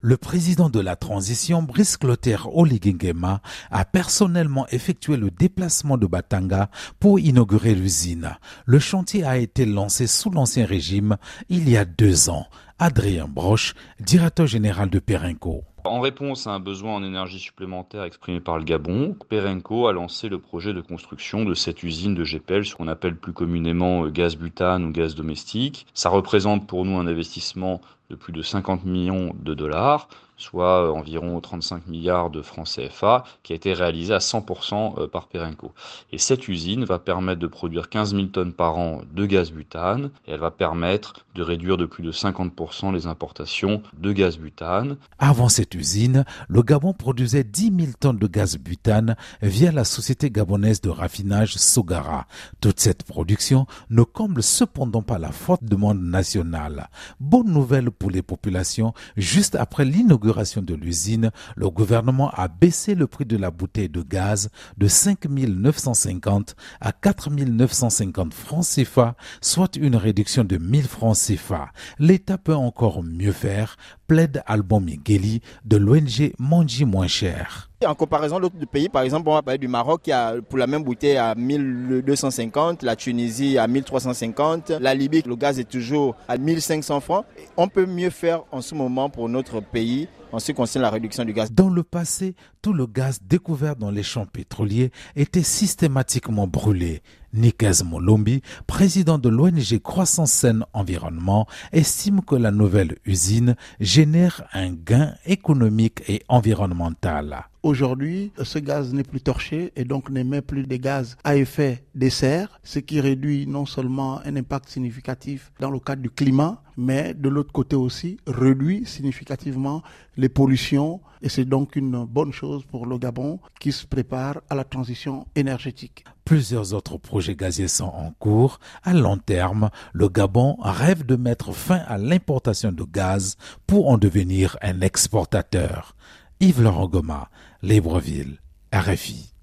Le président de la transition, Brice Clotaire Oligingema, a personnellement effectué le déplacement de Batanga pour inaugurer l'usine. Le chantier a été lancé sous l'ancien régime il y a deux ans. Adrien Broche, directeur général de Perenco. En réponse à un besoin en énergie supplémentaire exprimé par le Gabon, Perenco a lancé le projet de construction de cette usine de GPL, ce qu'on appelle plus communément euh, gaz butane ou gaz domestique. Ça représente pour nous un investissement de plus de 50 millions de dollars, soit euh, environ 35 milliards de francs CFA, qui a été réalisé à 100% euh, par Perenco. Et cette usine va permettre de produire 15 000 tonnes par an de gaz butane, et elle va permettre de réduire de plus de 50% les importations de gaz butane. Avant cette usine, le Gabon produisait 10 000 tonnes de gaz butane via la société gabonaise de raffinage Sogara. Toute cette production ne comble cependant pas la forte demande nationale. Bonne nouvelle pour les populations, juste après l'inauguration de l'usine, le gouvernement a baissé le prix de la bouteille de gaz de 5 950 à 4 950 francs CFA, soit une réduction de 1000 francs CFA. L'État peut encore mieux faire, plaide Albon Migueli de l'ONG Manji Moins Cher. En comparaison d'autres pays, par exemple, on va parler du Maroc qui a pour la même bouteille à 1250, la Tunisie à 1350, la Libye, le gaz est toujours à 1500 francs. On peut mieux faire en ce moment pour notre pays en ce qui concerne la réduction du gaz. Dans le passé, tout le gaz découvert dans les champs pétroliers était systématiquement brûlé. Nikez Molombi, président de l'ONG Croissance Saine Environnement, estime que la nouvelle usine génère un gain économique et environnemental. Aujourd'hui, ce gaz n'est plus torché et donc n'émet plus de gaz à effet de serre, ce qui réduit non seulement un impact significatif dans le cadre du climat, mais de l'autre côté aussi réduit significativement les pollutions et c'est donc une bonne chose pour le Gabon qui se prépare à la transition énergétique. Plusieurs autres projets gaziers sont en cours. À long terme, le Gabon rêve de mettre fin à l'importation de gaz pour en devenir un exportateur. Yves Laurent Goma, Libreville, RFI.